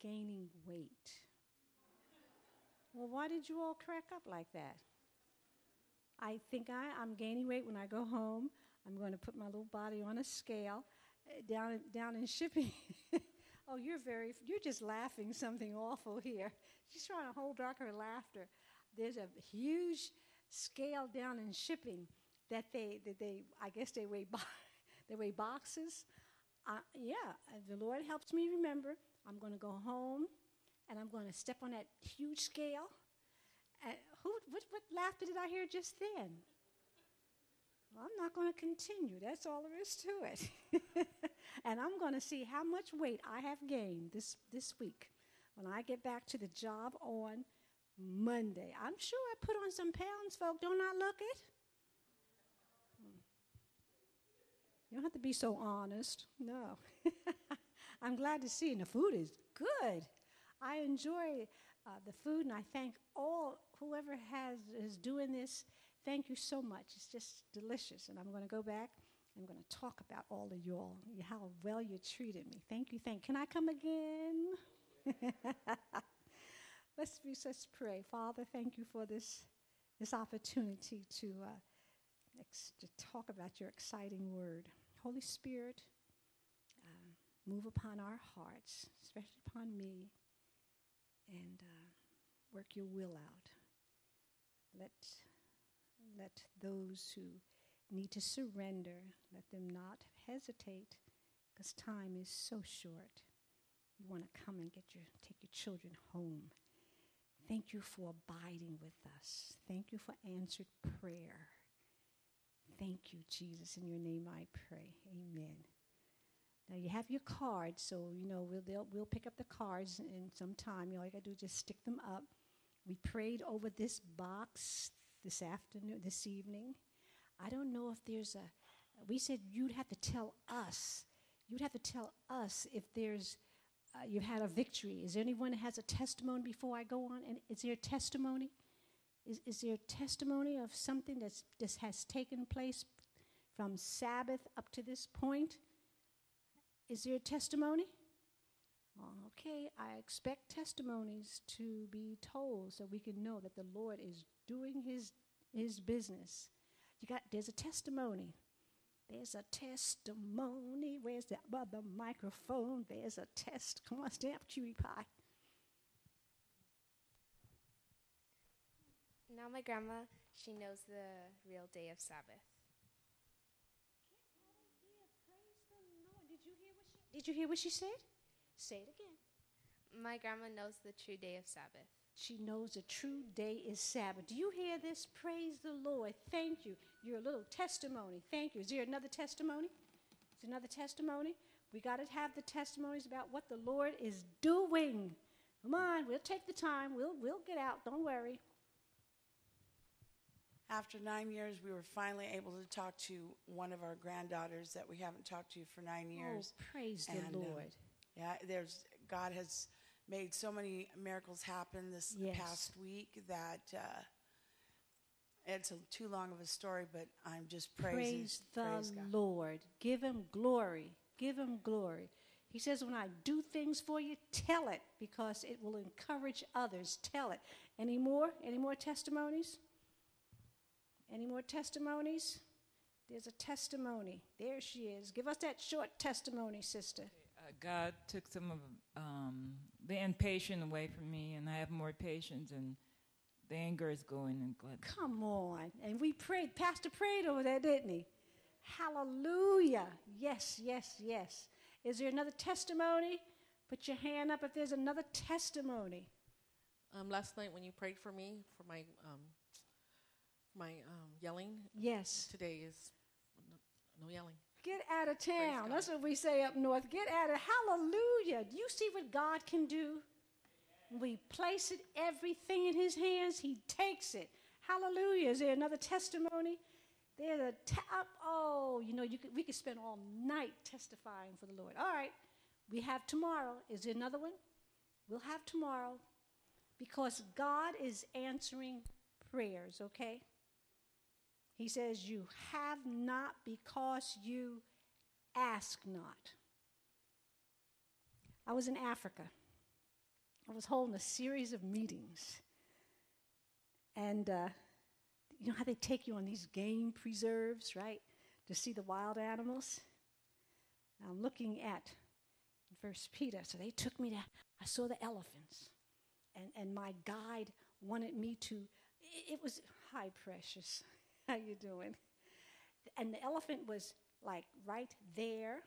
Gaining weight. Well, why did you all crack up like that? I think I, I'm gaining weight when I go home. I'm going to put my little body on a scale uh, down, down in shipping. oh, you're very, you're just laughing something awful here. She's trying to hold back her laughter. There's a huge scale down in shipping that they, that they I guess they weigh, bo- they weigh boxes. Uh, yeah, the Lord helps me remember. I'm going to go home and I'm going to step on that huge scale uh, who, what, what laughter did I hear just then? Well, I'm not going to continue. That's all there is to it. and I'm going to see how much weight I have gained this, this week when I get back to the job on Monday. I'm sure I put on some pounds, folk. Don't I look it? You don't have to be so honest. No. I'm glad to see, and the food is good. I enjoy uh, the food, and I thank all whoever has is doing this. Thank you so much. It's just delicious, and I'm going to go back. I'm going to talk about all of you all, how well you treated me. Thank you. Thank. Can I come again? let's be, let's pray. Father, thank you for this this opportunity to uh, ex- to talk about your exciting word. Holy Spirit, move upon our hearts, especially upon me and uh, work your will out. Let, let those who need to surrender, let them not hesitate because time is so short. You want to come and get your, take your children home. Thank you for abiding with us. Thank you for answered prayer. Thank you, Jesus. In your name I pray. Amen. Now you have your cards, so you know we'll we'll pick up the cards in some time. You all you gotta do is just stick them up. We prayed over this box this afternoon, this evening. I don't know if there's a. We said you'd have to tell us. You'd have to tell us if there's. Uh, you've had a victory. Is there anyone that has a testimony before I go on? And is there a testimony? Is, is there a testimony of something that's, that has taken place from Sabbath up to this point? Is there a testimony? Okay, I expect testimonies to be told so we can know that the Lord is doing his, his business. You got there's a testimony. There's a testimony. Where's the other microphone? There's a test. Come on, stand up, cutie pie. Now my grandma, she knows the real day of Sabbath. Did you hear what she, did you hear what she said? Say it again. My grandma knows the true day of Sabbath. She knows the true day is Sabbath. Do you hear this? Praise the Lord. Thank you. Your little testimony. Thank you. Is there another testimony? Is another testimony? We got to have the testimonies about what the Lord is doing. Come on, we'll take the time. We'll, we'll get out. Don't worry. After nine years, we were finally able to talk to one of our granddaughters that we haven't talked to for nine years. Oh, praise and, the um, Lord. yeah, there's God has made so many miracles happen this yes. past week that uh, it's a, too long of a story, but I'm just praising. Praise the praise Lord. Give Him glory. Give Him glory. He says, when I do things for you, tell it because it will encourage others. Tell it. Any more? Any more testimonies? Any more testimonies? There's a testimony. There she is. Give us that short testimony, sister. Uh, God took some of um, the impatience away from me, and I have more patience, and the anger is going. And God. Come on. And we prayed. Pastor prayed over there, didn't he? Hallelujah. Yes, yes, yes. Is there another testimony? Put your hand up if there's another testimony. Um, last night when you prayed for me for my um, my um, yelling. Yes. Today is no, no yelling. Get out of town. That's what we say up north. Get out of hallelujah. Do you see what God can do? We place it, everything in his hands, he takes it. Hallelujah. Is there another testimony? There's a tap. Oh, you know, you could, we could spend all night testifying for the Lord. All right. We have tomorrow. Is there another one? We'll have tomorrow because God is answering prayers, okay? He says, You have not because you ask not. I was in Africa. I was holding a series of meetings. And uh, you know how they take you on these game preserves, right? To see the wild animals? I'm looking at First Peter. So they took me to, I saw the elephants. And, and my guide wanted me to, it, it was, high precious. How you doing? And the elephant was like right there.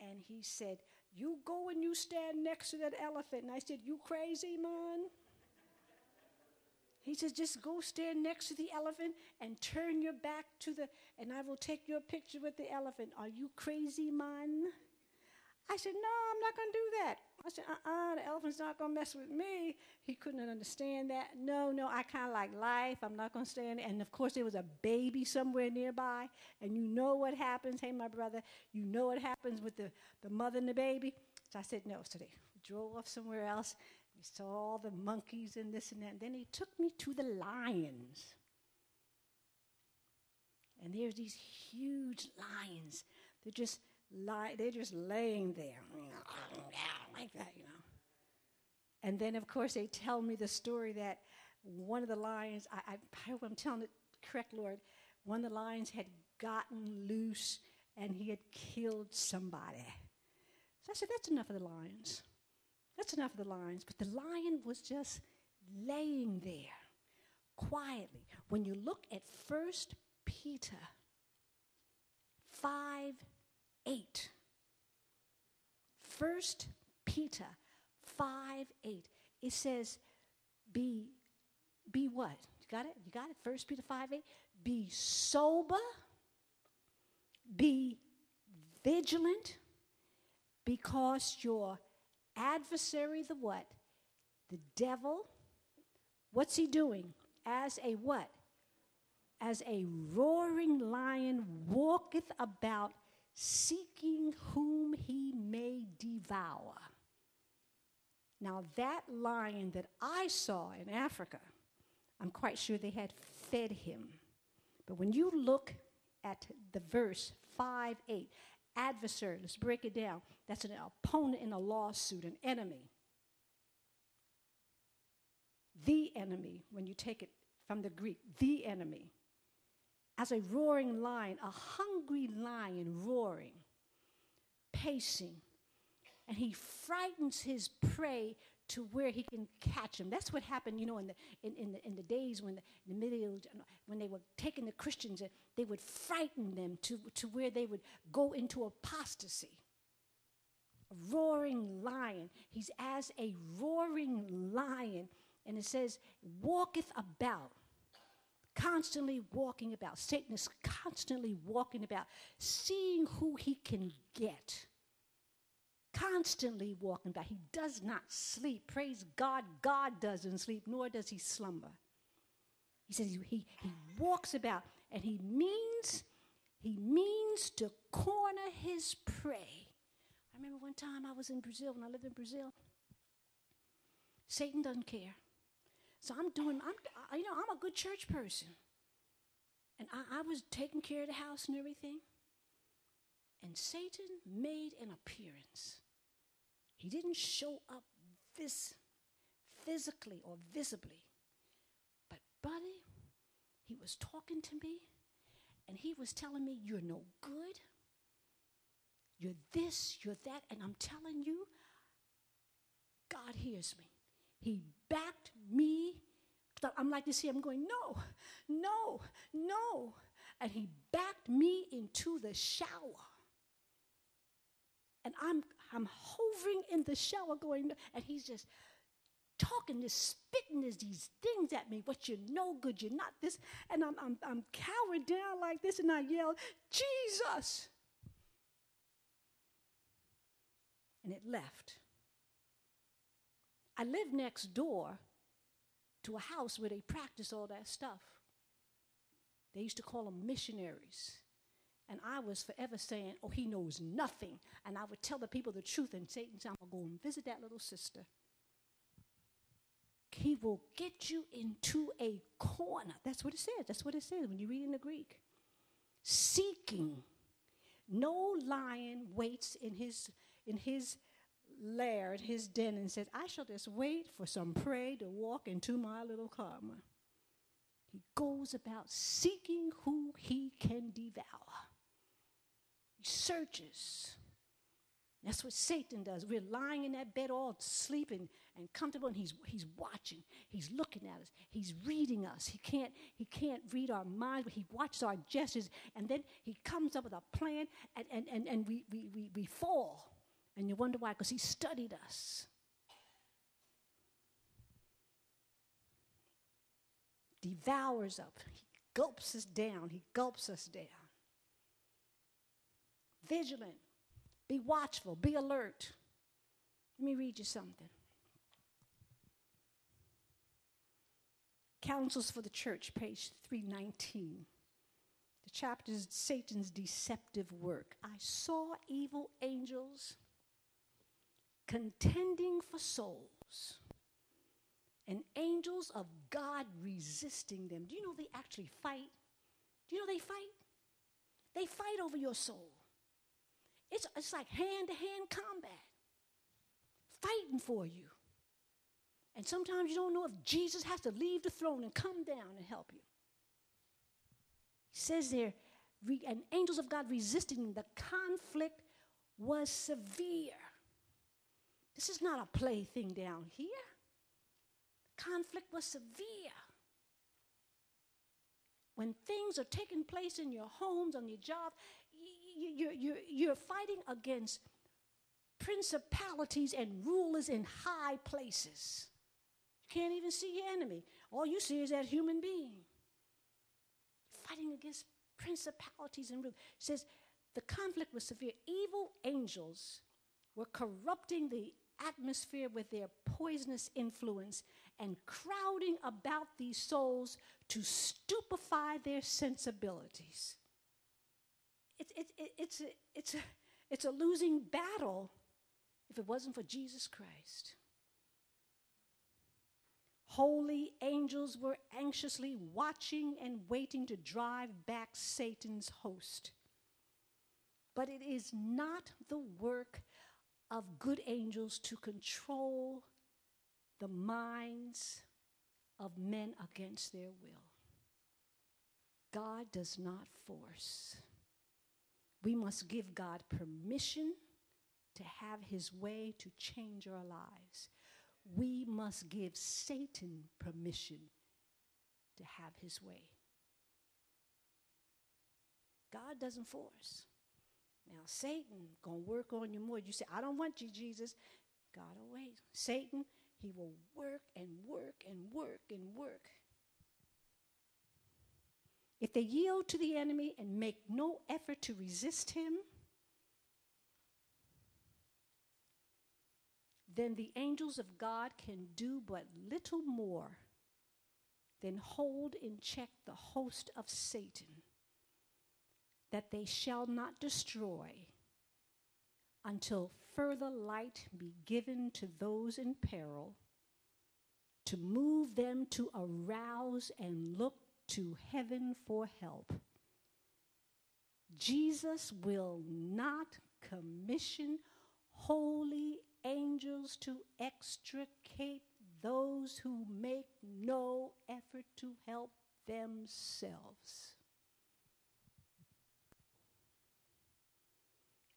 And he said, You go and you stand next to that elephant. And I said, You crazy, man? He says, just go stand next to the elephant and turn your back to the, and I will take your picture with the elephant. Are you crazy, man? I said, No, I'm not going to do that. I said, Uh uh-uh, uh the elephant's not going to mess with me. He couldn't understand that. No, no, I kind of like life. I'm not going to stand there. And of course, there was a baby somewhere nearby. And you know what happens. Hey, my brother, you know what happens with the, the mother and the baby. So I said, No. So they drove off somewhere else. We saw all the monkeys and this and that. And then he took me to the lions. And there's these huge lions. They're just lie, they're just laying there like that, you know. And then, of course, they tell me the story that one of the lions, I, I hope I'm telling it correct, Lord, one of the lions had gotten loose and he had killed somebody. So I said, That's enough of the lions. That's enough of the lions. But the lion was just laying there quietly. When you look at First Peter 5 8. First Peter 5 8. It says, be, be what? You got it? You got it? First Peter 5 8. Be sober, be vigilant, because your adversary, the what? The devil, what's he doing? As a what? As a roaring lion walketh about seeking whom he may devour. Now, that lion that I saw in Africa, I'm quite sure they had fed him. But when you look at the verse 5 8, adversary, let's break it down. That's an opponent in a lawsuit, an enemy. The enemy, when you take it from the Greek, the enemy as a roaring lion, a hungry lion roaring, pacing, and he frightens his prey to where he can catch him. That's what happened, you know, in the, in, in the, in the days when the, the middle, when they were taking the Christians, uh, they would frighten them to, to where they would go into apostasy. A roaring lion. He's as a roaring lion, and it says, walketh about constantly walking about. Satan is constantly walking about, seeing who he can get. Constantly walking about. He does not sleep. Praise God, God doesn't sleep, nor does he slumber. He says he, he, walks about and he means, he means to corner his prey. I remember one time I was in Brazil, when I lived in Brazil. Satan doesn't care. So I'm doing, I'm, you know, I'm a good church person. And I, I was taking care of the house and everything. And Satan made an appearance. He didn't show up vis- physically or visibly. But, buddy, he was talking to me and he was telling me, You're no good. You're this, you're that. And I'm telling you, God hears me. He backed me. I'm like this here. I'm going, no, no, no. And he backed me into the shower. And I'm, I'm hovering in the shower going, and he's just talking this, spitting this, these things at me, but you're no good, you're not this. And I'm, I'm, I'm cowering down like this, and I yell, Jesus. And it left. I lived next door to a house where they practice all that stuff. They used to call them missionaries. And I was forever saying, Oh, he knows nothing. And I would tell the people the truth, and Satan said, I'm going to go and visit that little sister. He will get you into a corner. That's what it says. That's what it says when you read in the Greek. Seeking. No lion waits in his, in his lair his den and said, I shall just wait for some prey to walk into my little karma. He goes about seeking who he can devour. He searches. That's what Satan does. We're lying in that bed all sleeping and comfortable, and he's, he's watching. He's looking at us. He's reading us. He can't, he can't read our minds, but he watches our gestures, and then he comes up with a plan, and, and, and, and we, we, we, we fall. And you wonder why, because he studied us. Devours up. He gulps us down. He gulps us down. Vigilant. Be watchful. Be alert. Let me read you something. Counsels for the Church, page 319. The chapter is Satan's deceptive work. I saw evil angels contending for souls, and angels of God resisting them. Do you know they actually fight? Do you know they fight? They fight over your soul. It's, it's like hand to hand combat, fighting for you. And sometimes you don't know if Jesus has to leave the throne and come down and help you. He says there, and angels of God resisting the conflict was severe. This is not a plaything down here. Conflict was severe. When things are taking place in your homes, on your job, you're, you're, you're fighting against principalities and rulers in high places. You can't even see your enemy. All you see is that human being. Fighting against principalities and rulers. It says the conflict was severe. Evil angels were corrupting the atmosphere with their poisonous influence and crowding about these souls to stupefy their sensibilities. It's, it, it, it's, a, it's, a, it's a losing battle if it wasn't for Jesus Christ. Holy angels were anxiously watching and waiting to drive back Satan's host. But it is not the work of good angels to control the minds of men against their will. God does not force. We must give God permission to have his way to change our lives. We must give Satan permission to have his way. God doesn't force. Now, Satan gonna work on you more. You say, I don't want you, Jesus. God will wait. Satan, he will work and work and work and work. If they yield to the enemy and make no effort to resist him, then the angels of God can do but little more than hold in check the host of Satan, that they shall not destroy until further light be given to those in peril, to move them to arouse and look to heaven for help. Jesus will not commission holy angels to extricate those who make no effort to help themselves.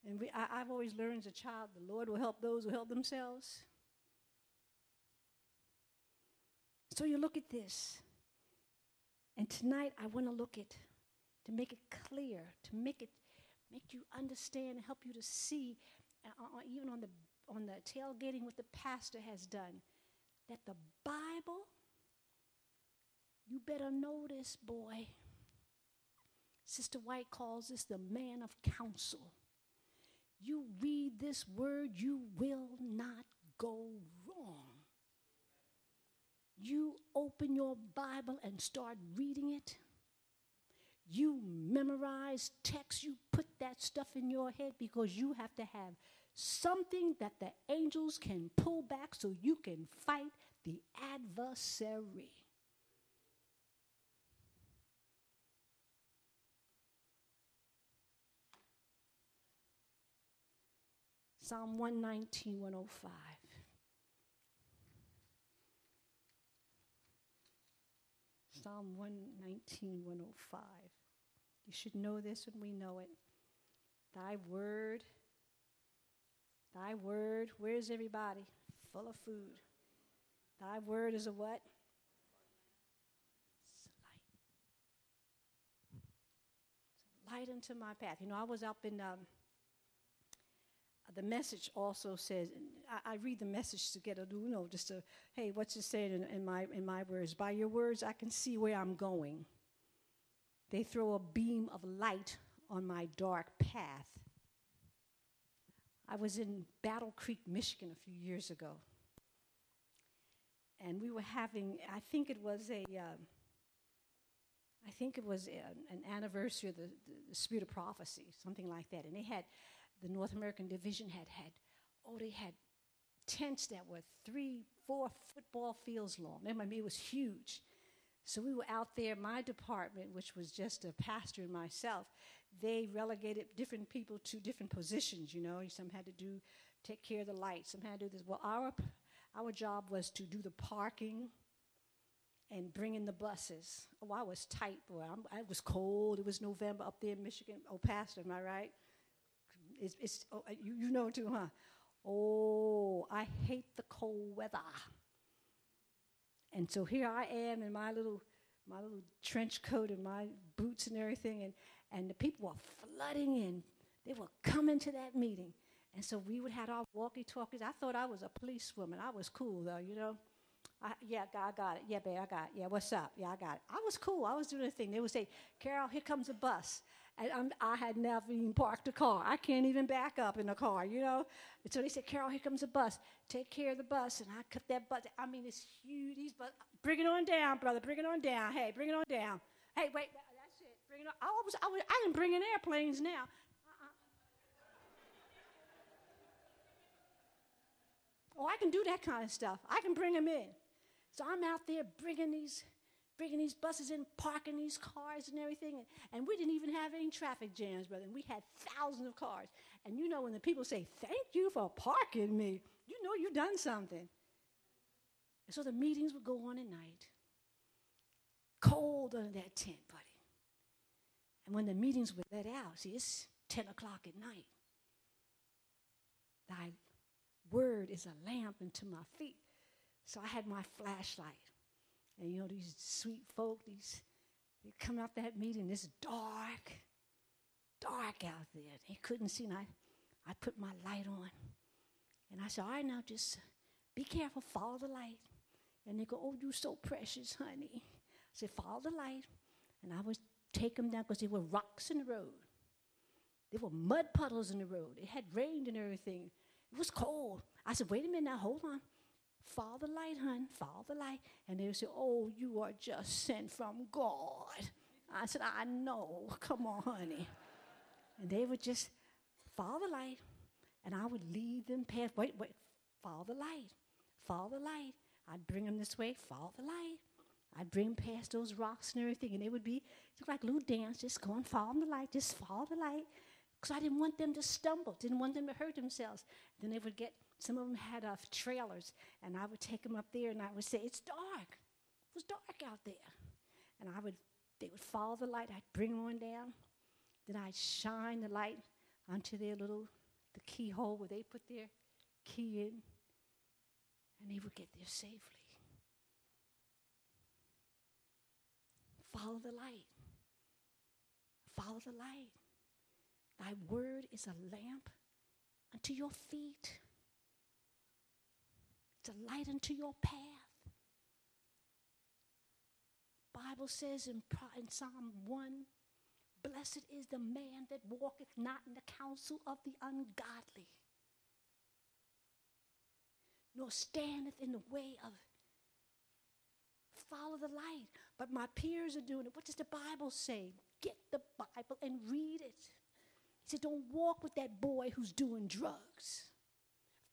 And we, I, have always learned as a child the Lord will help those who help themselves. So you look at this. And tonight I want to look at, to make it clear, to make it, make you understand, help you to see, uh, uh, even on the on the tailgating what the pastor has done, that the Bible, you better know this, boy. Sister White calls this the man of counsel. You read this word, you will not go wrong. You open your Bible and start reading it. You memorize text, you put that stuff in your head because you have to have something that the angels can pull back so you can fight the adversary. Psalm 119, 105. Psalm 119, 105. You should know this when we know it. Thy word, thy word, where's everybody? Full of food. Thy word is a what? Light. Light unto my path. You know, I was up in, um, the message also says, I, I, read the message to get a, you know, just to, hey, what's it saying in, in, my, in my words? By your words, I can see where I'm going. They throw a beam of light on my dark path. I was in Battle Creek, Michigan a few years ago. And we were having, I think it was a, um, I think it was a, an anniversary of the, the, the Spirit of Prophecy, something like that. And they had, the North American Division had had, oh, they had tents that were three, four football fields long. I mean, it was huge. So we were out there, my department, which was just a pastor and myself, they relegated different people to different positions, you know. Some had to do, take care of the lights, some had to do this. Well, our, our job was to do the parking and bring in the buses. Oh, I was tight, boy. I'm, I was cold. It was November up there in Michigan. Oh, Pastor, am I right? It's, it's oh, uh, you, you know too, huh? Oh, I hate the cold weather. And so here I am in my little, my little trench coat and my boots and everything, and, and the people were flooding in. They were coming to that meeting. And so we would have our walkie-talkies. I thought I was a policewoman. I was cool, though, you know. I, yeah, I got it. Yeah, babe, I got it. Yeah, what's up? Yeah, I got it. I was cool. I was doing the thing. They would say, Carol, here comes a bus. And I'm, i had never even parked a car. I can't even back up in a car, you know. And so they said, Carol, here comes a bus. Take care of the bus. And I cut that bus. I mean, it's huge. Bus, bring it on down, brother. Bring it on down. Hey, bring it on down. Hey, wait, that's it. Bring it on. I was, I was, I can bring in airplanes now. Uh-uh. Oh, I can do that kind of stuff. I can bring them in. So I'm out there bringing these bringing these buses in, parking these cars and everything. And, and we didn't even have any traffic jams, brother. And we had thousands of cars. And you know, when the people say, Thank you for parking me, you know you've done something. And so the meetings would go on at night. Cold under that tent, buddy. And when the meetings were let out, see, it's 10 o'clock at night. Thy word is a lamp unto my feet. So I had my flashlight. And you know, these sweet folk, these they come out that meeting, it's dark, dark out there. They couldn't see, and I, I put my light on. And I said, all right, now just be careful, follow the light. And they go, oh, you're so precious, honey. I said, follow the light. And I would take them down because there were rocks in the road. There were mud puddles in the road. It had rained and everything. It was cold. I said, wait a minute now, hold on. Follow the light, hon. Follow the light. And they would say, Oh, you are just sent from God. I said, I know. Come on, honey. And they would just follow the light. And I would lead them past, wait, wait, follow the light. Follow the light. I'd bring them this way, follow the light. I'd bring them past those rocks and everything. And they would be like little dance, just go and follow the light, just follow the light. Because I didn't want them to stumble, didn't want them to hurt themselves. Then they would get some of them had uh, trailers, and I would take them up there, and I would say, "It's dark. It was dark out there." And I would, they would follow the light. I'd bring them on down. Then I'd shine the light onto their little, the keyhole where they put their key in, and they would get there safely. Follow the light. Follow the light. Thy word is a lamp unto your feet a light unto your path. Bible says in, in Psalm 1, Blessed is the man that walketh not in the counsel of the ungodly, nor standeth in the way of. Follow the light. But my peers are doing it. What does the Bible say? Get the Bible and read it. He said, Don't walk with that boy who's doing drugs.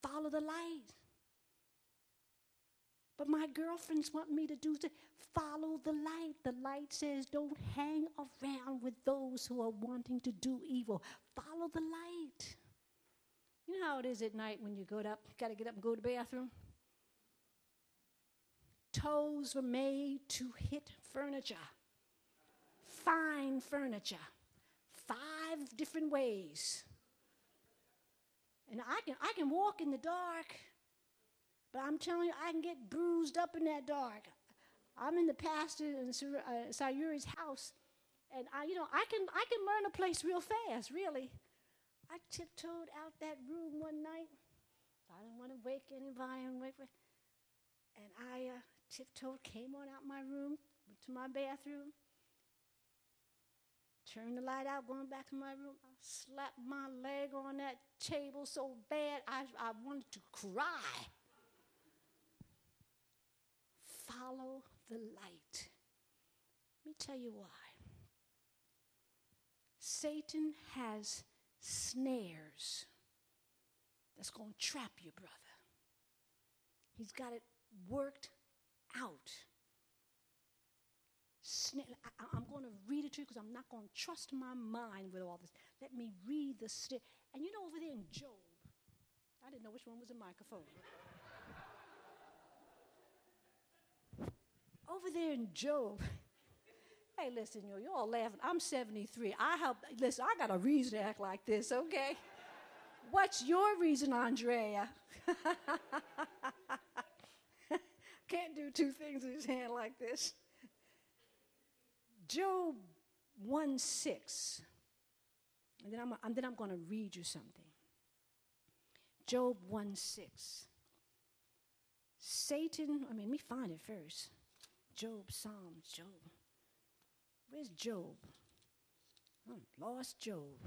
Follow the light. But my girlfriends want me to do to follow the light. The light says, don't hang around with those who are wanting to do evil. Follow the light. You know how it is at night when you go up, got to get up and go to the bathroom? Toes were made to hit furniture, fine furniture, five different ways. And I can, I can walk in the dark, but I'm telling you, I can get bruised up in that dark. I'm in the pastor in uh, Sayuri's house, and I, you know, I can, I can learn a place real fast, really. I tiptoed out that room one night. I didn't want to wake anybody and wake, and I uh, tiptoed, came on out my room, went to my bathroom, turned the light out, going back to my room. I slapped my leg on that table so bad I, I wanted to cry. Follow the light. Let me tell you why. Satan has snares that's going to trap you, brother. He's got it worked out. I, am going to read it to you because I'm not going to trust my mind with all this. Let me read the snare. And you know, over there in Job, I didn't know which one was a microphone. Over there in Job, hey, listen, you you're all laughing. I'm 73. I help. Listen, I got a reason to act like this, okay? What's your reason, Andrea? Can't do two things in his hand like this. Job 1 6. And then I'm, then I'm going to read you something. Job 1 6. Satan, I mean, let me find it first. Job, Psalms, Job. Where's Job? Oh, lost Job.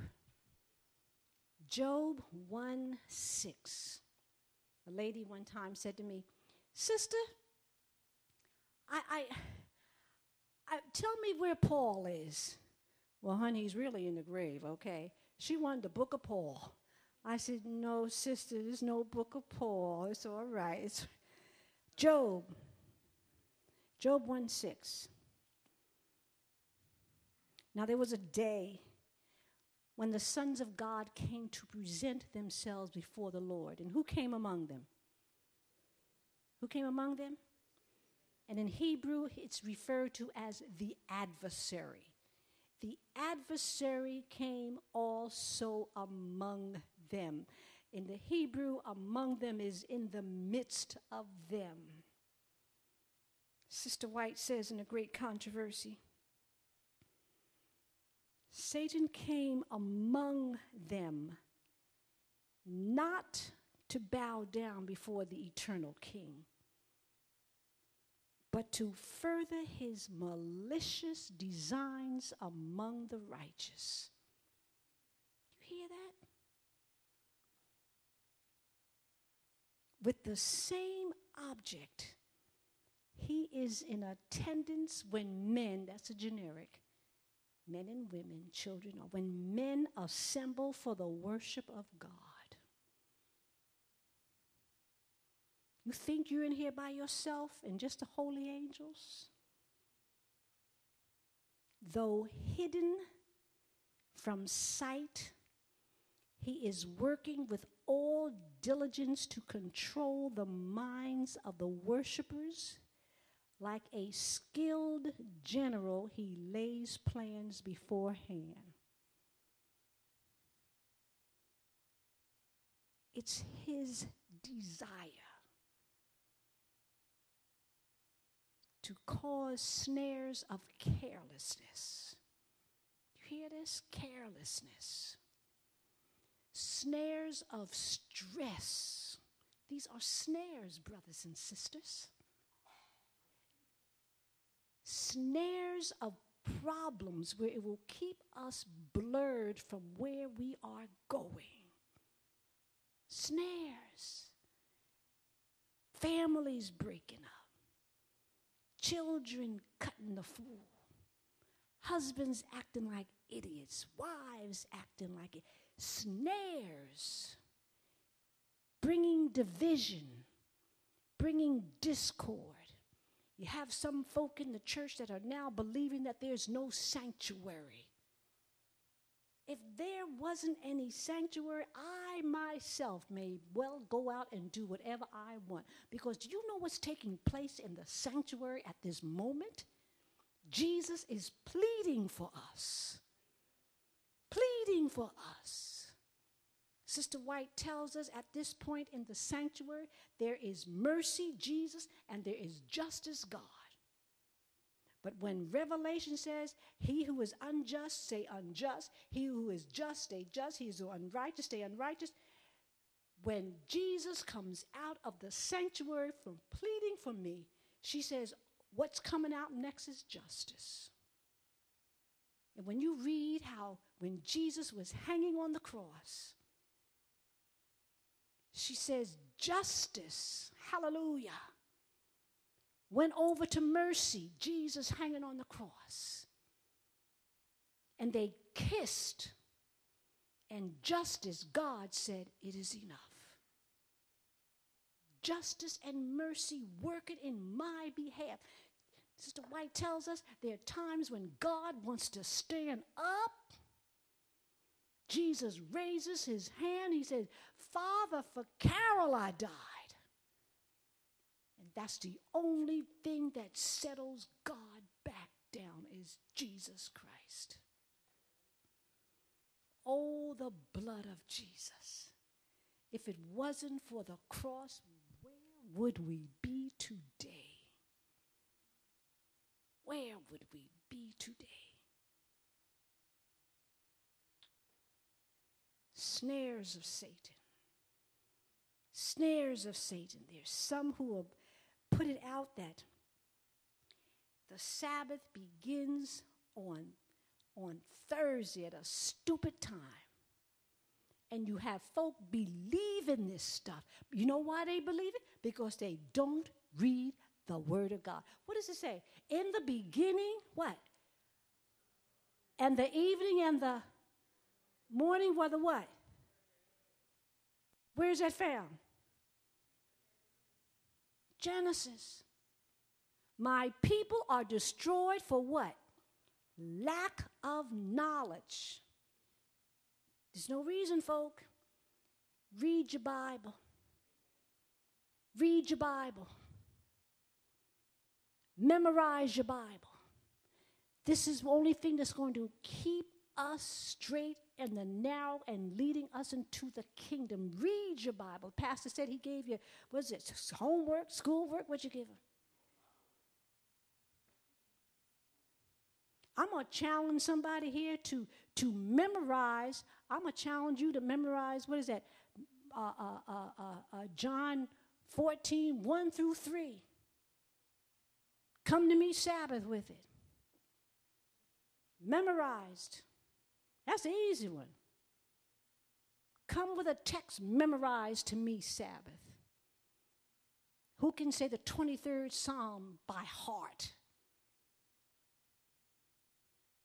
Job 1 6. A lady one time said to me, Sister, I, I, I, tell me where Paul is. Well, honey, he's really in the grave, okay? She wanted the book of Paul. I said, No, sister, there's no book of Paul. It's all right. It's Job. Job 1 6. Now there was a day when the sons of God came to present themselves before the Lord. And who came among them? Who came among them? And in Hebrew, it's referred to as the adversary. The adversary came also among them. In the Hebrew, among them is in the midst of them. Sister White says in a great controversy Satan came among them not to bow down before the eternal king but to further his malicious designs among the righteous. You hear that? With the same object, he is in attendance when men, that's a generic, men and women, children, when men assemble for the worship of God. You think you're in here by yourself and just the holy angels? Though hidden from sight, he is working with all diligence to control the minds of the worshipers. Like a skilled general, he lays plans beforehand. It's his desire to cause snares of carelessness. You hear this? Carelessness. Snares of stress. These are snares, brothers and sisters. Snares of problems where it will keep us blurred from where we are going. Snares. Families breaking up children cutting the fool, husbands acting like idiots, wives acting like it, snares, bringing division, bringing discord. You have some folk in the church that are now believing that there's no sanctuary. if there wasn't any sanctuary, I myself may well go out and do whatever I want. Because do you know what's taking place in the sanctuary at this moment? Jesus is pleading for us. Pleading for us. Sister White tells us at this point in the sanctuary, there is mercy, Jesus, and there is justice, God. But when Revelation says, He who is unjust, say unjust. He who is just, stay just. He who is unrighteous, stay unrighteous. When Jesus comes out of the sanctuary from pleading for me, she says, What's coming out next is justice. And when you read how when Jesus was hanging on the cross, she says, Justice, hallelujah went over to mercy, Jesus hanging on the cross. And they kissed, and justice, God said, It is enough. Justice and mercy working in my behalf. Sister White tells us there are times when God wants to stand up. Jesus raises his hand. He says, Father, for Carol I died. And that's the only thing that settles God back down is Jesus Christ. Oh, the blood of Jesus. If it wasn't for the cross, where would we be today? Where would we be today? Snares of Satan. Snares of Satan. There's some who will put it out that the Sabbath begins on, on Thursday at a stupid time. And you have folk believe in this stuff. You know why they believe it? Because they don't read the Word of God. What does it say? In the beginning, what? And the evening and the morning were the what? Where's that found? Genesis. My people are destroyed for what? Lack of knowledge. There's no reason, folk. Read your Bible. Read your Bible. Memorize your Bible. This is the only thing that's going to keep us straight and the narrow and leading us into the kingdom. Read your Bible. Pastor said he gave you, what is it, homework, schoolwork? What'd you give him? I'm going to challenge somebody here to, to memorize. I'm going to challenge you to memorize, what is that? Uh, uh, uh, uh, uh John 14, 1 through 3. Come to me Sabbath with it. Memorized. That's the easy one. Come with a text memorized to me Sabbath. Who can say the 23rd Psalm by heart?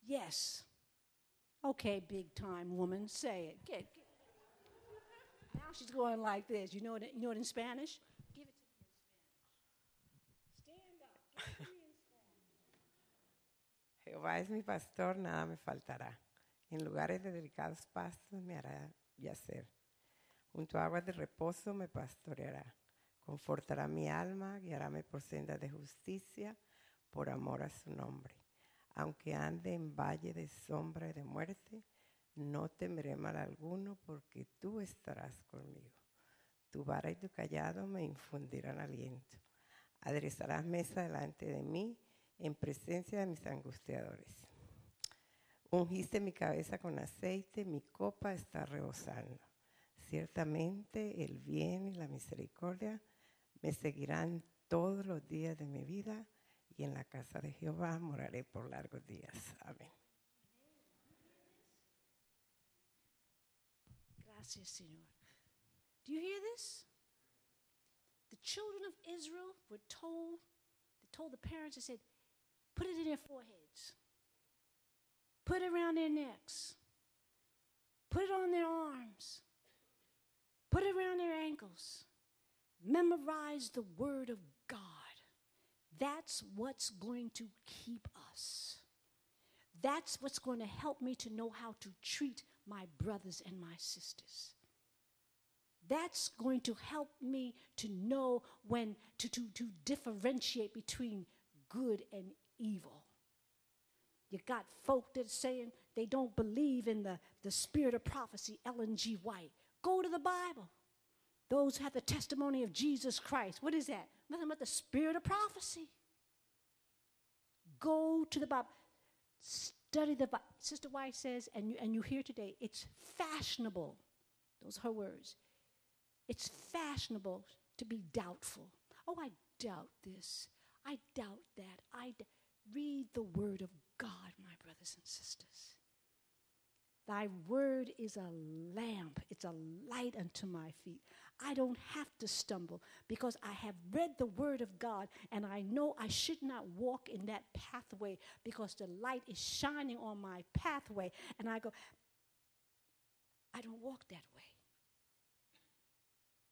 Yes. Okay, big time woman, say it. Get, get. Now she's going like this. You know it, you know it in Spanish? Give it to me in Spanish. Stand up. Jehová es mi pastor, nada me faltará. En lugares de delicados pastos me hará yacer. Junto a aguas de reposo me pastoreará. Confortará mi alma, guiaráme por sendas de justicia, por amor a su nombre. Aunque ande en valle de sombra y de muerte, no temeré mal alguno, porque tú estarás conmigo. Tu vara y tu callado me infundirán aliento. Aderezarás mesa delante de mí en presencia de mis angustiadores. Ungiste mi cabeza con aceite, mi copa está rebosando. Ciertamente el bien y la misericordia me seguirán todos los días de mi vida y en la casa de Jehová moraré por largos días. Amén. Gracias, Señor. Do you hear this? The children of Israel were told, they told the parents, they said, put it in their foreheads. Put it around their necks. Put it on their arms. Put it around their ankles. Memorize the Word of God. That's what's going to keep us. That's what's going to help me to know how to treat my brothers and my sisters. That's going to help me to know when to, to, to differentiate between good and evil. You got folk that saying they don't believe in the, the spirit of prophecy, Ellen G. White. Go to the Bible. Those have the testimony of Jesus Christ. What is that? Nothing but the spirit of prophecy. Go to the Bible. Study the Bible. Sister White says, and you, and you hear today, it's fashionable. Those are her words. It's fashionable to be doubtful. Oh, I doubt this. I doubt that. I d- read the word of God, my brothers and sisters. Thy word is a lamp, it's a light unto my feet. I don't have to stumble because I have read the word of God and I know I should not walk in that pathway because the light is shining on my pathway. And I go, I don't walk that way.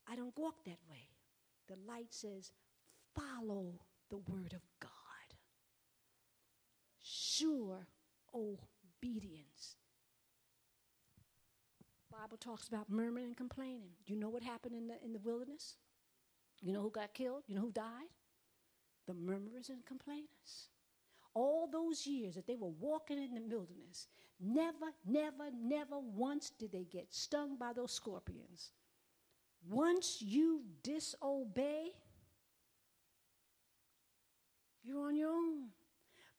I don't walk that way. The light says, follow the word of God. Sure obedience. Bible talks about murmuring and complaining. You know what happened in the, in the wilderness? You know who got killed? You know who died? The murmurers and complainers. All those years that they were walking in the wilderness, never, never, never once did they get stung by those scorpions. Once you disobey, you're on your own.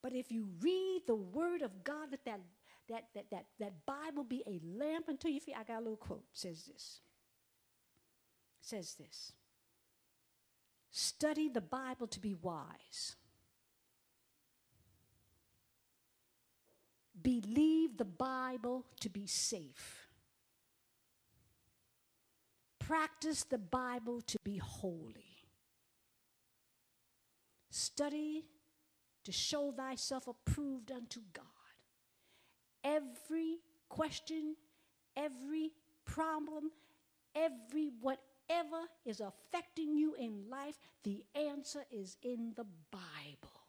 But if you read the word of God, that that, that, that, that, that Bible be a lamp unto your feet. I got a little quote. says this. says this. Study the Bible to be wise. Believe the Bible to be safe. Practice the Bible to be holy. Study to show thyself approved unto God. Every question, every problem, every whatever is affecting you in life, the answer is in the Bible.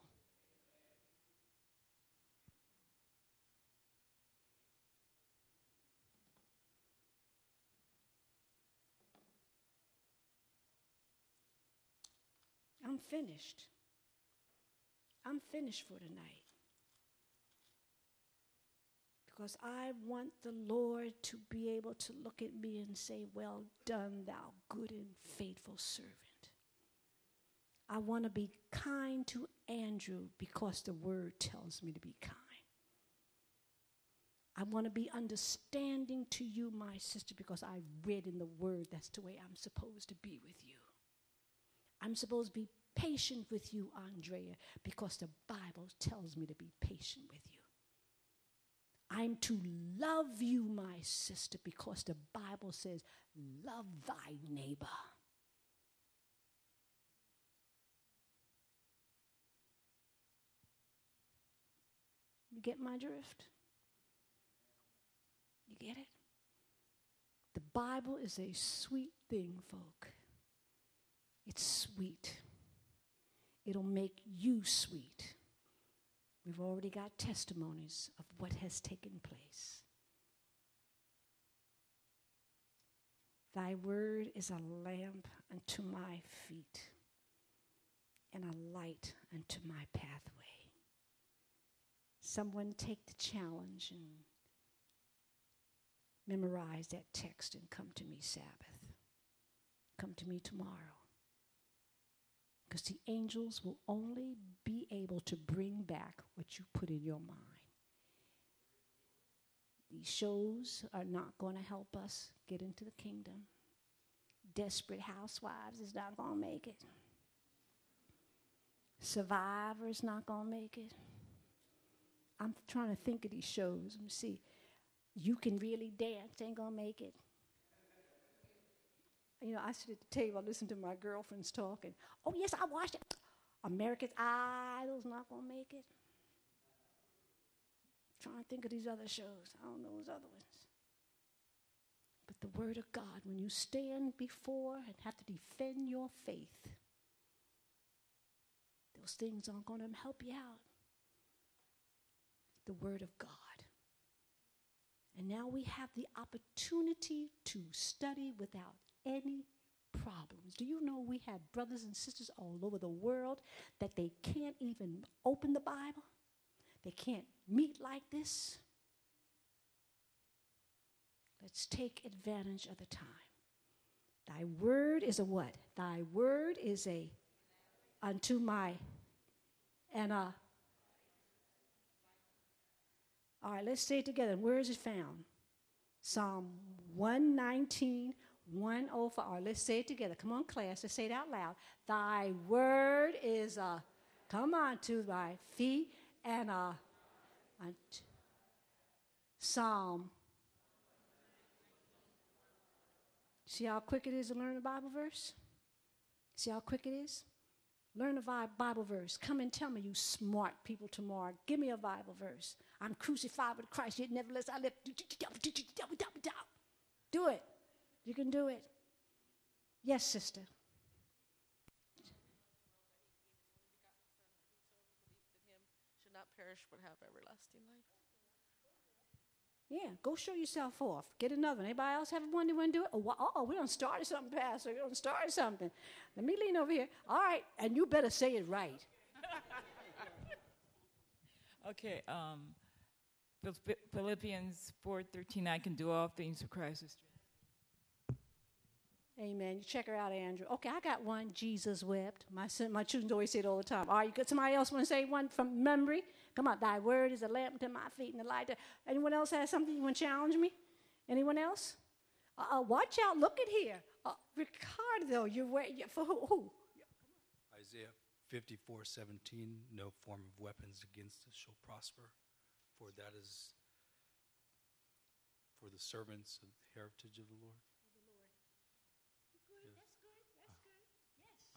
I'm finished. I'm finished for tonight. Because I want the Lord to be able to look at me and say, Well done, thou good and faithful servant. I want to be kind to Andrew because the word tells me to be kind. I want to be understanding to you, my sister, because I read in the word that's the way I'm supposed to be with you. I'm supposed to be patient with you, Andrea, because the Bible tells me to be patient with you. I'm to love you, my sister, because the Bible says, love thy neighbor. You get my drift? You get it? The Bible is a sweet thing, folk. It's sweet. It'll make you sweet. We've already got testimonies of what has taken place. Thy word is a lamp unto my feet and a light unto my pathway. Someone take the challenge and memorize that text and come to me Sabbath. Come to me tomorrow. Because the angels will only be able to bring back what you put in your mind. These shows are not going to help us get into the kingdom. Desperate Housewives is not going to make it. Survivor is not going to make it. I'm trying to think of these shows. Let me see. You can really dance, ain't going to make it you know, I sit at the table, I listen to my girlfriends talking. Oh, yes, I watched it. America's Idol's not going to make it. I'm trying to think of these other shows. I don't know those other ones. But the Word of God, when you stand before and have to defend your faith, those things aren't going to help you out. The Word of God. And now we have the opportunity to study without any problems. Do you know we have brothers and sisters all over the world that they can't even open the Bible? They can't meet like this. Let's take advantage of the time. Thy word is a what? Thy word is a unto my and a all right, let's say it together. Where is it found? Psalm 119, 104. All right, let's say it together. Come on, class. Let's say it out loud. Thy word is a, come on, to thy feet and a, a Psalm. See how quick it is to learn a Bible verse? See how quick it is? Learn a Bible verse. Come and tell me, you smart people tomorrow. Give me a Bible verse. I'm crucified with Christ, yet nevertheless I live. Do it. You can do it. Yes, sister. Have everlasting life. Yeah, go show yourself off. Get another. Anybody else have one they want to do it? Oh, oh, we don't start something, Pastor. We don't start something. Let me lean over here. All right, and you better say it right. okay, um, Philippians 4:13. I can do all things through Christ. Amen. You check her out, Andrew. Okay, I got one. Jesus wept. My son, my children always say it all the time. All right, you got somebody else want to say one from memory? Come on, thy word is a lamp to my feet and a light to. Anyone else has something you want to challenge me? Anyone else? Uh, uh, watch out. Look at here. Uh, Ricardo, you're waiting for who? who? Isaiah 54 17. No form of weapons against us shall prosper, for that is for the servants of the heritage of the Lord.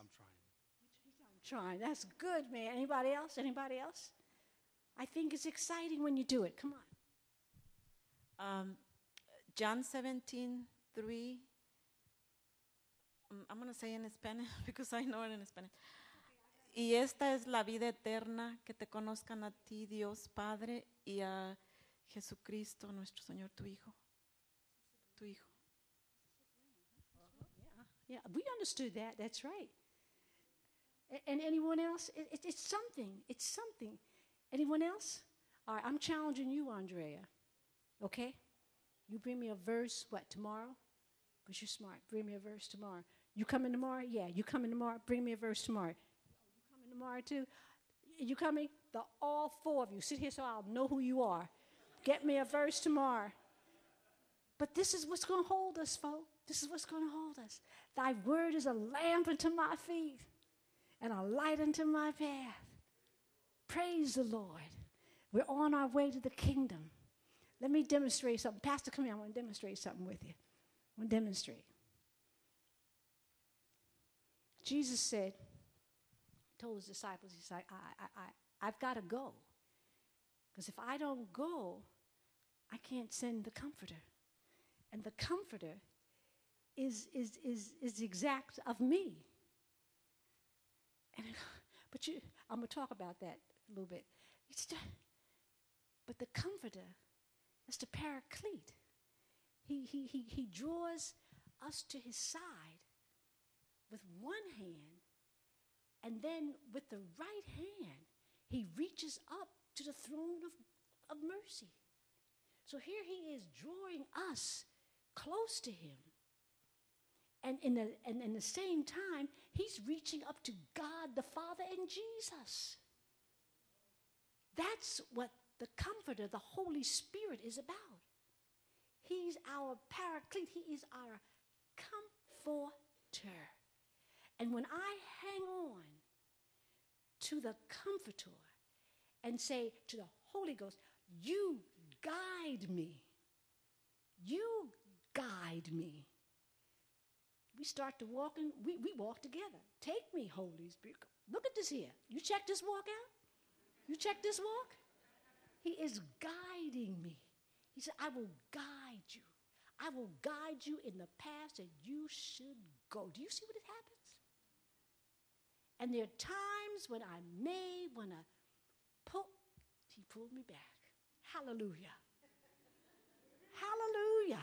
I'm trying. I'm trying. That's good, man. Anybody else? Anybody else? I think it's exciting when you do it. Come on. Um, John 17, 3. Um, I'm going to say in Spanish because I know it in Spanish. Y esta es la vida eterna, que te conozcan a ti, Dios Padre, y a Jesucristo, nuestro Señor, tu Hijo. Tu Hijo. Yeah, yeah we understood that. That's right. And anyone else? It, it, it's something. It's something. Anyone else? All right, I'm challenging you, Andrea. Okay? You bring me a verse, what, tomorrow? Because you're smart. Bring me a verse tomorrow. You coming tomorrow? Yeah, you coming tomorrow? Bring me a verse tomorrow. You coming tomorrow too? You coming? The all four of you. Sit here so I'll know who you are. Get me a verse tomorrow. But this is what's going to hold us, folks. This is what's going to hold us. Thy word is a lamp unto my feet and a light unto my path. Praise the Lord. We're on our way to the kingdom. Let me demonstrate something. Pastor, come here. I want to demonstrate something with you. I want to demonstrate. Jesus said, told his disciples, he's like, I, I, I, I've got to go. Because if I don't go, I can't send the comforter. And the comforter is, is, is, is exact of me. And, but you, I'm going to talk about that a little bit. The, but the comforter is the paraclete. He, he, he, he draws us to his side with one hand, and then with the right hand, he reaches up to the throne of, of mercy. So here he is drawing us close to him. And in, the, and in the same time, he's reaching up to God the Father and Jesus. That's what the Comforter, the Holy Spirit, is about. He's our paraclete, He is our comforter. And when I hang on to the Comforter and say to the Holy Ghost, You guide me, you guide me. We start to walk and we, we walk together. Take me, Holy Spirit. Look at this here. You check this walk out? You check this walk? He is guiding me. He said, I will guide you. I will guide you in the path that you should go. Do you see what it happens? And there are times when I may want to pull, he pulled me back. Hallelujah. Hallelujah.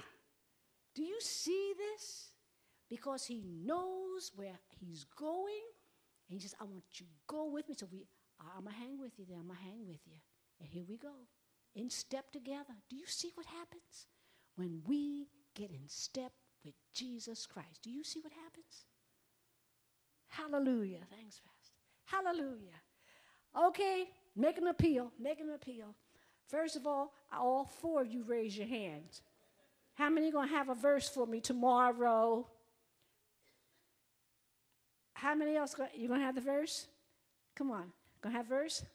Do you see this? Because he knows where he's going. And he says, I want you to go with me. So we I'm gonna hang with you then. I'm gonna hang with you. And here we go. In step together. Do you see what happens? When we get in step with Jesus Christ. Do you see what happens? Hallelujah. Thanks, Pastor. Hallelujah. Okay, make an appeal. Make an appeal. First of all, all four of you raise your hands. How many are gonna have a verse for me tomorrow? How many else you gonna have the verse? Come on, gonna have verse?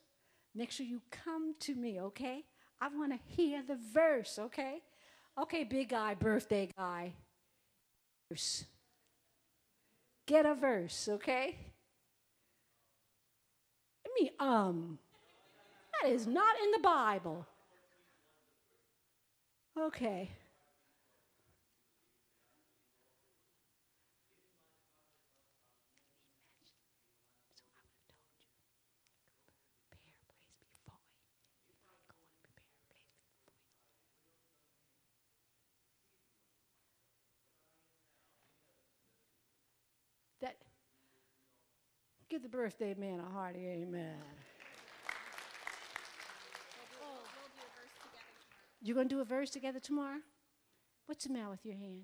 Make sure you come to me, okay? I want to hear the verse, okay? Okay, big guy, birthday guy. Verse. Get a verse, okay? I mean, um, that is not in the Bible. Okay. That give the birthday man a hearty amen. You're going to do a verse together tomorrow? What's the matter with your hand?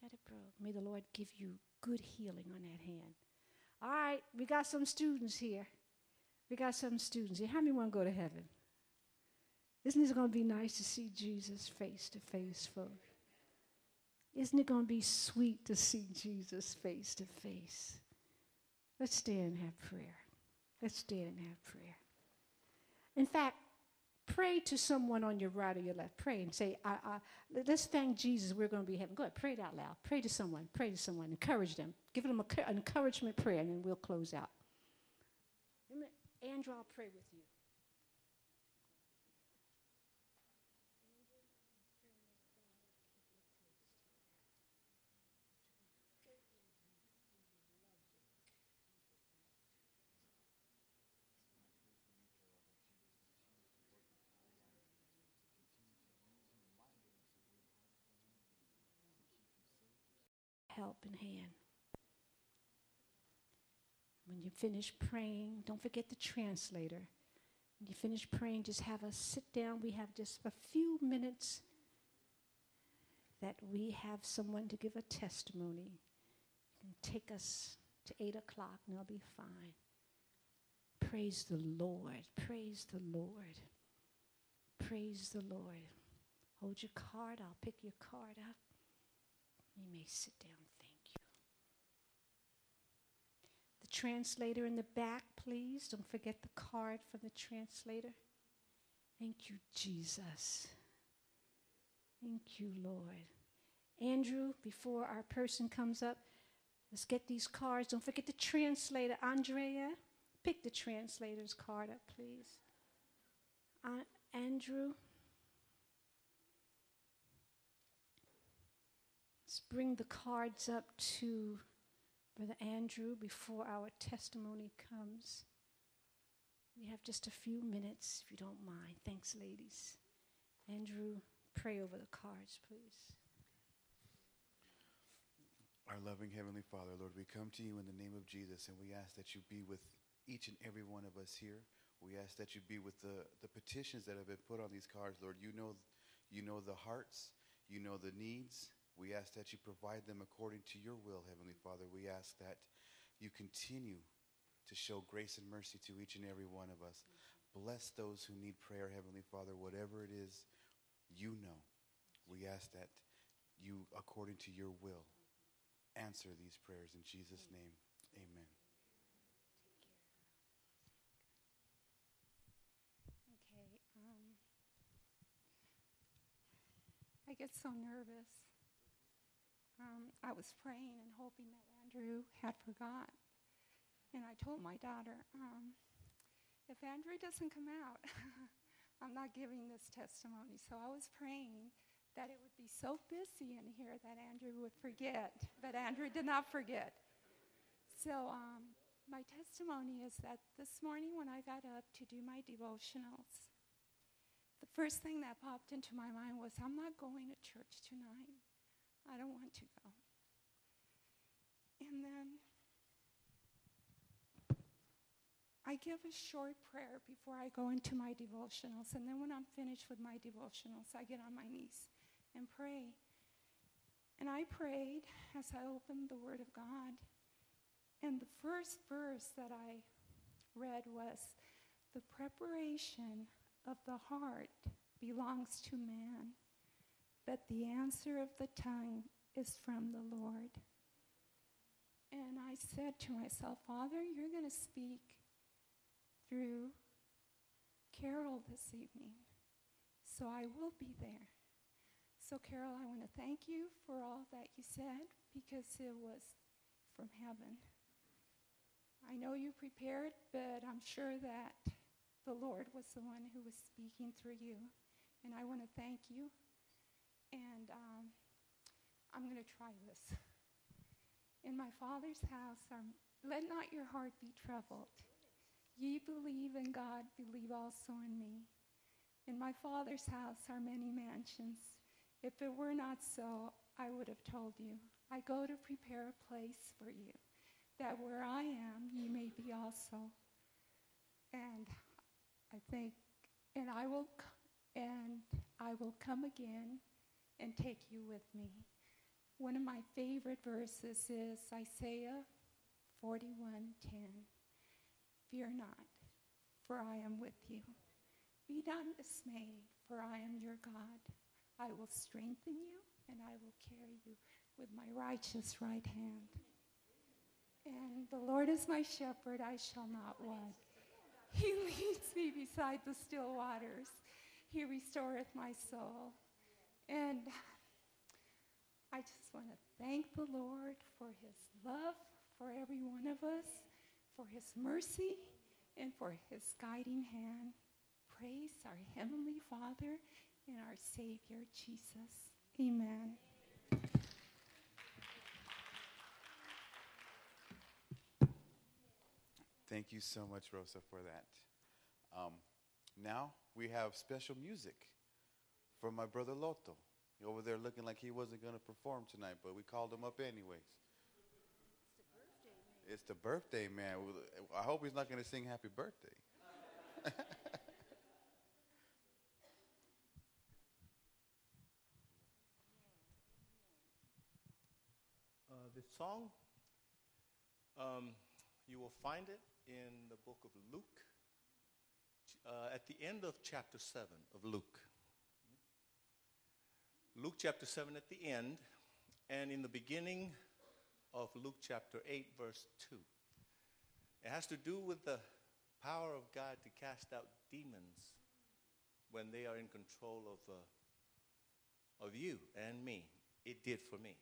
Got it broke. May the Lord give you good healing on that hand. All right, we got some students here. We got some students here. How many want to go to heaven? Isn't it going to be nice to see Jesus face to face, folks? Isn't it going to be sweet to see Jesus face to face? Let's stand and have prayer. Let's stand and have prayer. In fact, pray to someone on your right or your left. Pray and say, I, I, let's thank Jesus. We're going to be heaven. Go ahead, pray it out loud. Pray to someone. Pray to someone. Encourage them. Give them a, an encouragement prayer, and then we'll close out. Andrew, I'll pray with you. Help in hand. When you finish praying, don't forget the translator. When you finish praying, just have us sit down. We have just a few minutes that we have someone to give a testimony. Take us to 8 o'clock, and it'll be fine. Praise the Lord. Praise the Lord. Praise the Lord. Hold your card. I'll pick your card up. You may sit down. Translator in the back, please. Don't forget the card from the translator. Thank you, Jesus. Thank you, Lord. Andrew, before our person comes up, let's get these cards. Don't forget the translator. Andrea, pick the translator's card up, please. Uh, Andrew. Let's bring the cards up to Brother Andrew, before our testimony comes, we have just a few minutes, if you don't mind. Thanks, ladies. Andrew, pray over the cards, please. Our loving Heavenly Father, Lord, we come to you in the name of Jesus and we ask that you be with each and every one of us here. We ask that you be with the, the petitions that have been put on these cards, Lord. You know, you know the hearts, you know the needs, we ask that you provide them according to your will, Heavenly Father. We ask that you continue to show grace and mercy to each and every one of us. Bless those who need prayer, Heavenly Father, whatever it is you know. We ask that you, according to your will, answer these prayers in Jesus' name. Amen. Okay. Um, I get so nervous um, I was praying and hoping that Andrew had forgot. And I told my daughter, um, if Andrew doesn't come out, I'm not giving this testimony. So I was praying that it would be so busy in here that Andrew would forget. But Andrew did not forget. So um, my testimony is that this morning when I got up to do my devotionals, the first thing that popped into my mind was I'm not going to church tonight. I don't want to go. And then I give a short prayer before I go into my devotionals. And then when I'm finished with my devotionals, I get on my knees and pray. And I prayed as I opened the Word of God. And the first verse that I read was The preparation of the heart belongs to man, but the answer of the tongue is from the Lord. And I said to myself, Father, you're going to speak through Carol this evening. So I will be there. So, Carol, I want to thank you for all that you said because it was from heaven. I know you prepared, but I'm sure that the Lord was the one who was speaking through you. And I want to thank you. And um, I'm going to try this. In my Father's house, um, let not your heart be troubled. Ye believe in God, believe also in me. In my Father's house are many mansions. If it were not so, I would have told you. I go to prepare a place for you, that where I am, you may be also. And I think, and I will, and I will come again and take you with me. One of my favorite verses is Isaiah 41:10. Fear not, for I am with you. Be not dismayed, for I am your God. I will strengthen you, and I will carry you with my righteous right hand. And the Lord is my shepherd, I shall not want. He leads me beside the still waters. He restoreth my soul. And I just want to thank the Lord for his love for every one of us for his mercy and for his guiding hand. Praise our Heavenly Father and our Savior Jesus. Amen. Thank you so much, Rosa, for that. Um, now we have special music from my brother Loto. Over there looking like he wasn't going to perform tonight, but we called him up anyways. It's the birthday man. I hope he's not going to sing happy birthday. uh, the song, um, you will find it in the book of Luke, uh, at the end of chapter 7 of Luke. Luke chapter 7 at the end, and in the beginning of Luke chapter 8, verse 2. It has to do with the power of God to cast out demons when they are in control of, uh, of you and me. It did for me.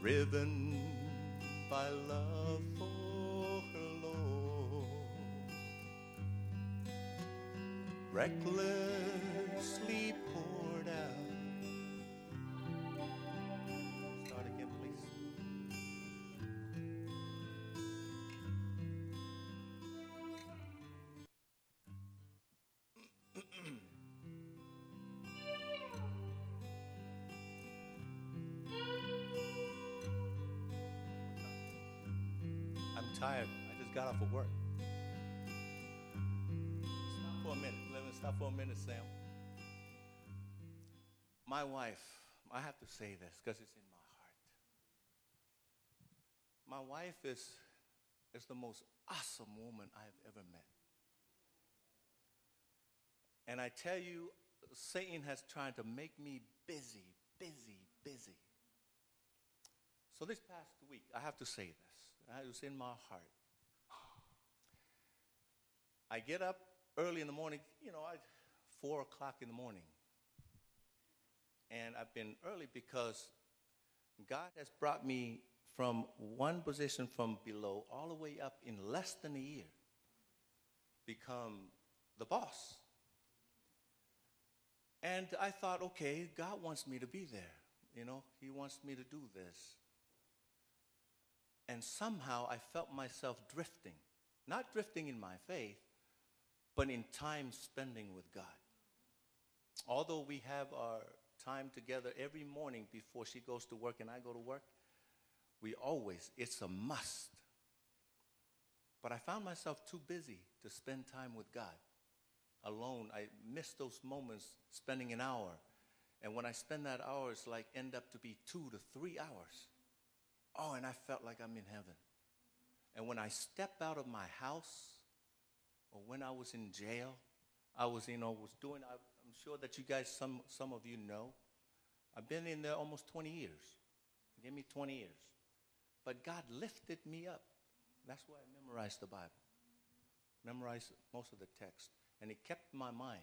Driven by love for her Lord, recklessly tired. I just got off of work. Stop for a minute. Let me stop for a minute, Sam. My wife, I have to say this because it's in my heart. My wife is, is the most awesome woman I've ever met. And I tell you, Satan has tried to make me busy, busy, busy. So this past week, I have to say this. It was in my heart. I get up early in the morning, you know, I, four o'clock in the morning. And I've been early because God has brought me from one position from below all the way up in less than a year, become the boss. And I thought, okay, God wants me to be there. You know, He wants me to do this. And somehow I felt myself drifting. Not drifting in my faith, but in time spending with God. Although we have our time together every morning before she goes to work and I go to work, we always, it's a must. But I found myself too busy to spend time with God alone. I miss those moments spending an hour. And when I spend that hour, it's like end up to be two to three hours. Oh, and I felt like I'm in heaven. And when I step out of my house, or when I was in jail, I was, you know, was doing, I, I'm sure that you guys, some, some of you know, I've been in there almost 20 years. Give me 20 years. But God lifted me up. That's why I memorized the Bible. Memorized most of the text and it kept my mind.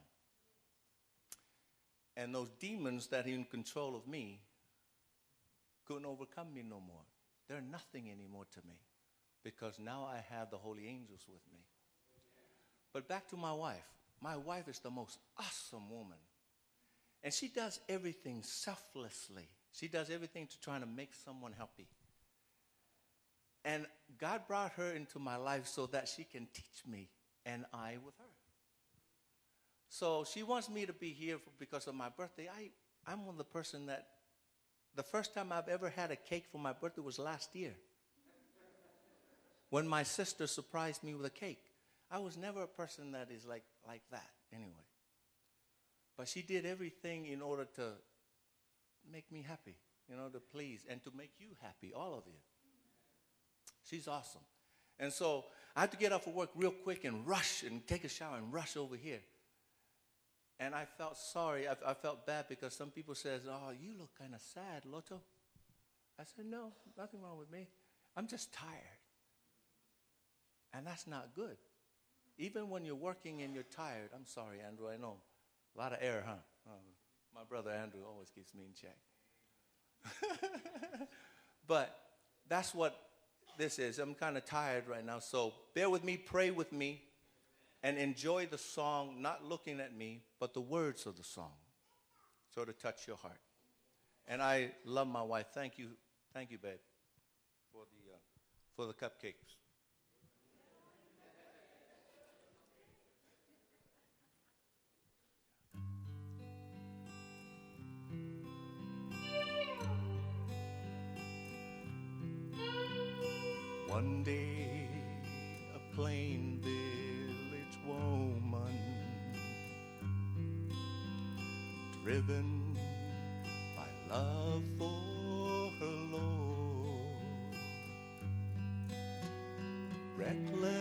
And those demons that are in control of me couldn't overcome me no more. They're nothing anymore to me because now I have the holy angels with me. But back to my wife. My wife is the most awesome woman. And she does everything selflessly. She does everything to try to make someone happy. And God brought her into my life so that she can teach me and I with her. So she wants me to be here for, because of my birthday. I, I'm one of the person that the first time I've ever had a cake for my birthday was last year. when my sister surprised me with a cake. I was never a person that is like, like that anyway. But she did everything in order to make me happy, you know, to please and to make you happy, all of you. She's awesome. And so I had to get off of work real quick and rush and take a shower and rush over here. And I felt sorry. I, I felt bad because some people says, "Oh, you look kind of sad, Loto." I said, "No, nothing wrong with me. I'm just tired." And that's not good. Even when you're working and you're tired, I'm sorry, Andrew. I know a lot of air, huh? Oh, my brother Andrew always keeps me in check. but that's what this is. I'm kind of tired right now, so bear with me, pray with me and enjoy the song, not looking at me, but the words of the song. So to touch your heart. And I love my wife. Thank you, thank you, babe, for the, uh, for the cupcakes. One day, a plane woman driven by love for her Lord, recklessly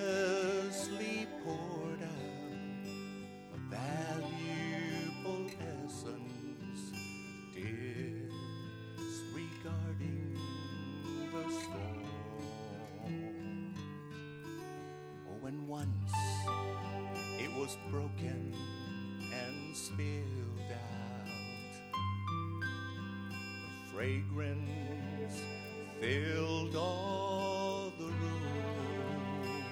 fragrance filled all the room.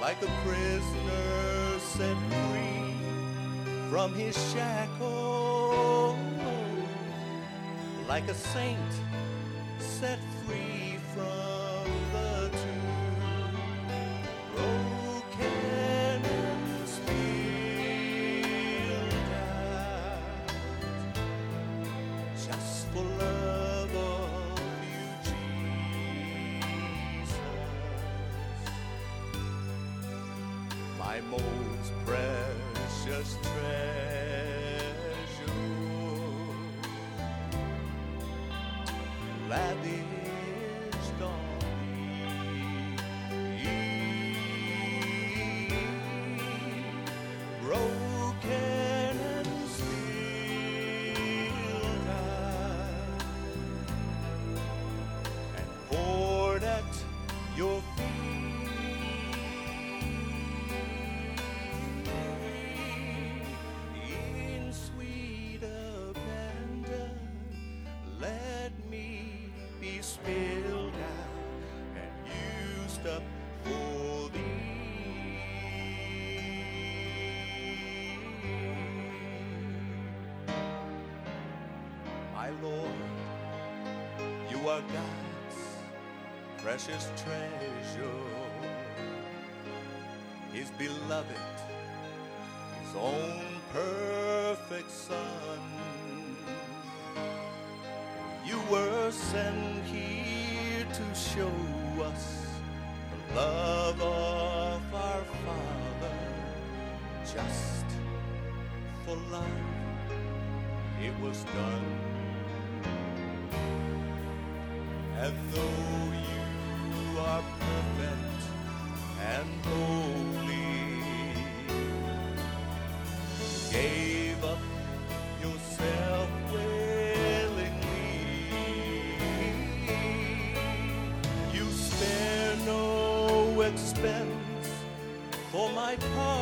Like a prisoner set free from his shackles. Like a saint set free God's precious treasure. His beloved, His own perfect Son. You were sent here to show us the love of our Father, just for love it was done. Though you are perfect and holy, gave up yourself willingly. You spare no expense for my pardon.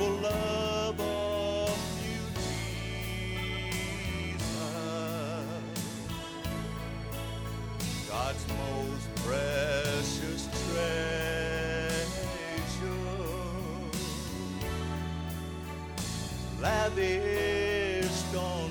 For love of you, Jesus. God's most precious treasure lavished on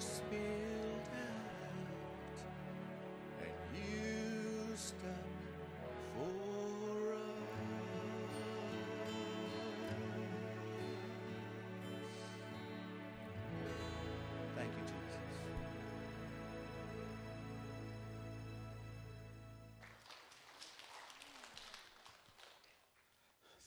spilled out and used up for us. Thank you, Jesus.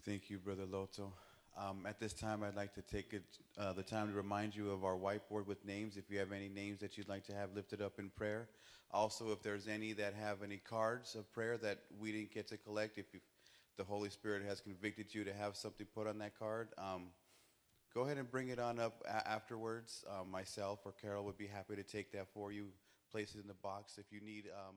Thank you, Brother Loto. Um, at this time, I'd like to take it, uh, the time to remind you of our whiteboard with names. If you have any names that you'd like to have lifted up in prayer. Also, if there's any that have any cards of prayer that we didn't get to collect, if the Holy Spirit has convicted you to have something put on that card, um, go ahead and bring it on up a- afterwards. Um, myself or Carol would be happy to take that for you, place it in the box. If you need um,